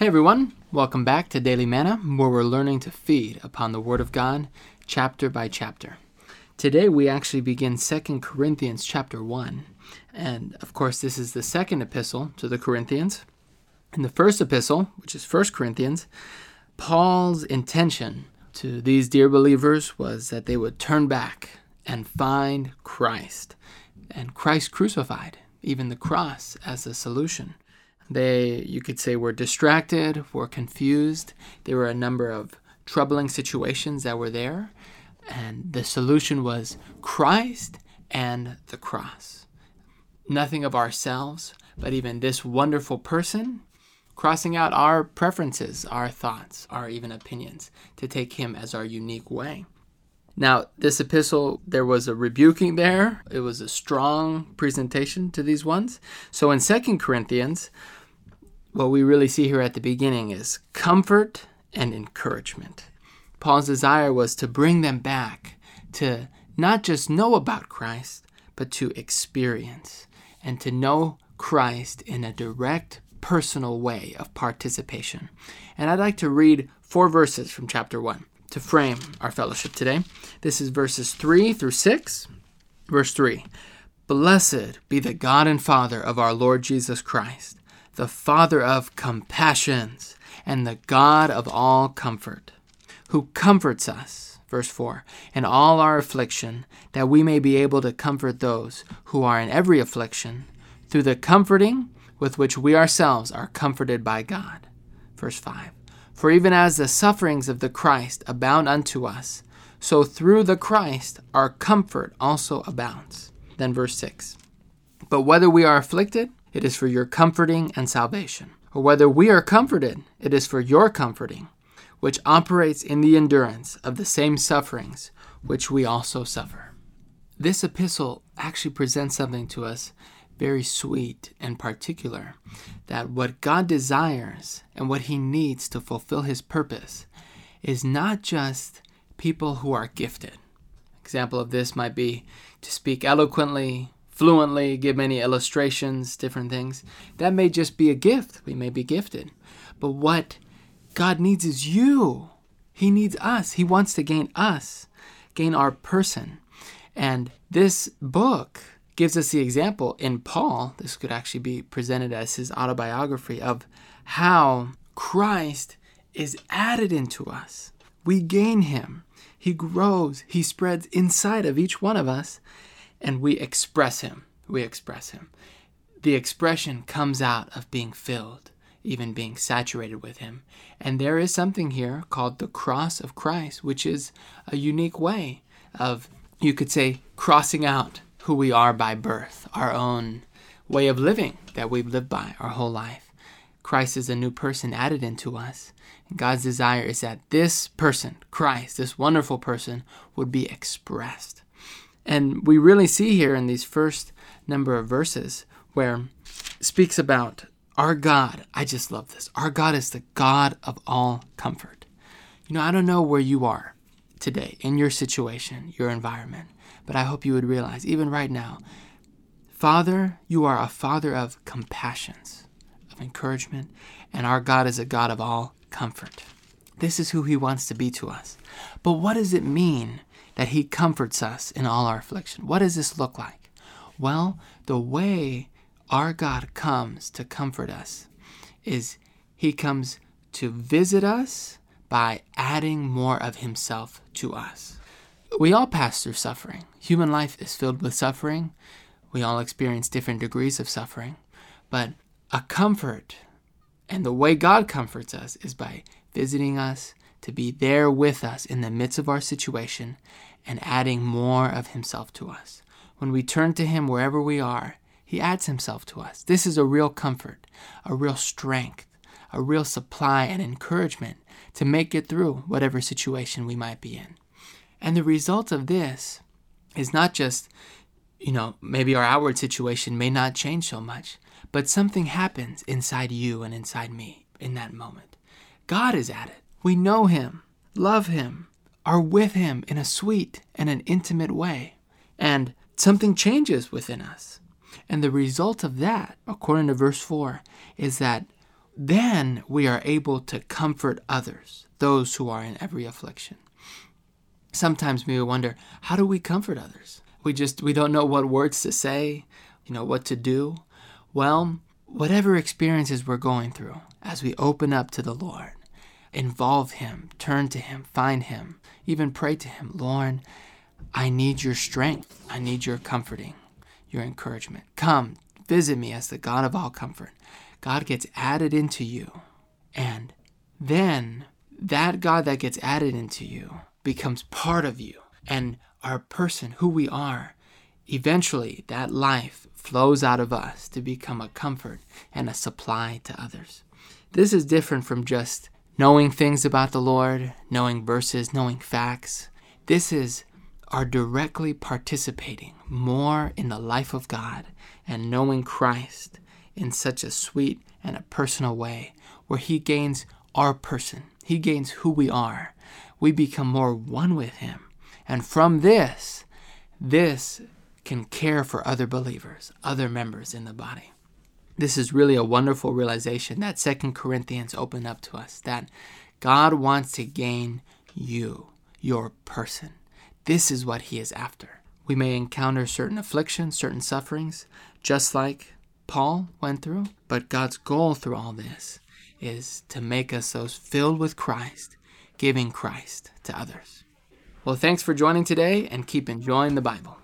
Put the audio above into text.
Hey everyone, welcome back to Daily Manna, where we're learning to feed upon the Word of God chapter by chapter. Today we actually begin 2 Corinthians chapter 1. And of course, this is the second epistle to the Corinthians. In the first epistle, which is 1 Corinthians, Paul's intention to these dear believers was that they would turn back and find Christ and Christ crucified, even the cross as a solution. They, you could say, were distracted, were confused. There were a number of troubling situations that were there. And the solution was Christ and the cross. Nothing of ourselves, but even this wonderful person, crossing out our preferences, our thoughts, our even opinions, to take him as our unique way. Now, this epistle, there was a rebuking there. It was a strong presentation to these ones. So in Second Corinthians, what we really see here at the beginning is comfort and encouragement. Paul's desire was to bring them back to not just know about Christ, but to experience and to know Christ in a direct, personal way of participation. And I'd like to read four verses from chapter 1 to frame our fellowship today. This is verses 3 through 6. Verse 3 Blessed be the God and Father of our Lord Jesus Christ the Father of compassions, and the God of all comfort, who comforts us, verse 4, in all our affliction, that we may be able to comfort those who are in every affliction, through the comforting with which we ourselves are comforted by God. Verse 5 For even as the sufferings of the Christ abound unto us, so through the Christ our comfort also abounds. Then verse 6 But whether we are afflicted, it is for your comforting and salvation. Or whether we are comforted, it is for your comforting, which operates in the endurance of the same sufferings which we also suffer. This epistle actually presents something to us very sweet and particular that what God desires and what He needs to fulfill His purpose is not just people who are gifted. Example of this might be to speak eloquently, fluently, give many illustrations, different things. That may just be a gift. We may be gifted. But what God needs is you. He needs us. He wants to gain us, gain our person. And this book gives us the example in Paul, this could actually be presented as his autobiography of how Christ is added into us. We gain him. He grows, he spreads inside of each one of us, and we express Him. We express Him. The expression comes out of being filled, even being saturated with Him. And there is something here called the cross of Christ, which is a unique way of, you could say, crossing out who we are by birth, our own way of living that we've lived by our whole life. Christ is a new person added into us. God's desire is that this person, Christ, this wonderful person, would be expressed. And we really see here in these first number of verses where speaks about our God. I just love this. Our God is the God of all comfort. You know, I don't know where you are today in your situation, your environment, but I hope you would realize, even right now, Father, you are a Father of compassions, of encouragement, and our God is a God of all comfort. This is who He wants to be to us. But what does it mean that He comforts us in all our affliction. What does this look like? Well, the way our God comes to comfort us is He comes to visit us by adding more of Himself to us. We all pass through suffering. Human life is filled with suffering. We all experience different degrees of suffering. But a comfort and the way God comforts us is by visiting us, to be there with us in the midst of our situation and adding more of Himself to us. When we turn to Him wherever we are, He adds Himself to us. This is a real comfort, a real strength, a real supply and encouragement to make it through whatever situation we might be in. And the result of this is not just, you know, maybe our outward situation may not change so much, but something happens inside you and inside me in that moment. God is at it. We know Him, love Him, are with Him in a sweet and an intimate way. And something changes within us. And the result of that, according to verse 4, is that then we are able to comfort others, those who are in every affliction. Sometimes we wonder, how do we comfort others? We just we don't know what words to say, you know, what to do. Well, whatever experiences we're going through, as we open up to the Lord, involve him, turn to him, find him, even pray to him, Lord, I need your strength. I need your comforting, your encouragement. Come, visit me as the God of all comfort. God gets added into you. And then that God that gets added into you becomes part of you and our person, who we are. Eventually, that life flows out of us to become a comfort and a supply to others. This is different from just knowing things about the Lord, knowing verses, knowing facts. This is our directly participating more in the life of God and knowing Christ in such a sweet and a personal way where He gains our person, He gains who we are. We become more one with Him. And from this, this can care for other believers, other members in the body. This is really a wonderful realization that Second Corinthians opened up to us that God wants to gain you, your person. This is what He is after. We may encounter certain afflictions, certain sufferings, just like Paul went through, but God's goal through all this is to make us those filled with Christ, giving Christ to others. Well, thanks for joining today and keep enjoying the Bible.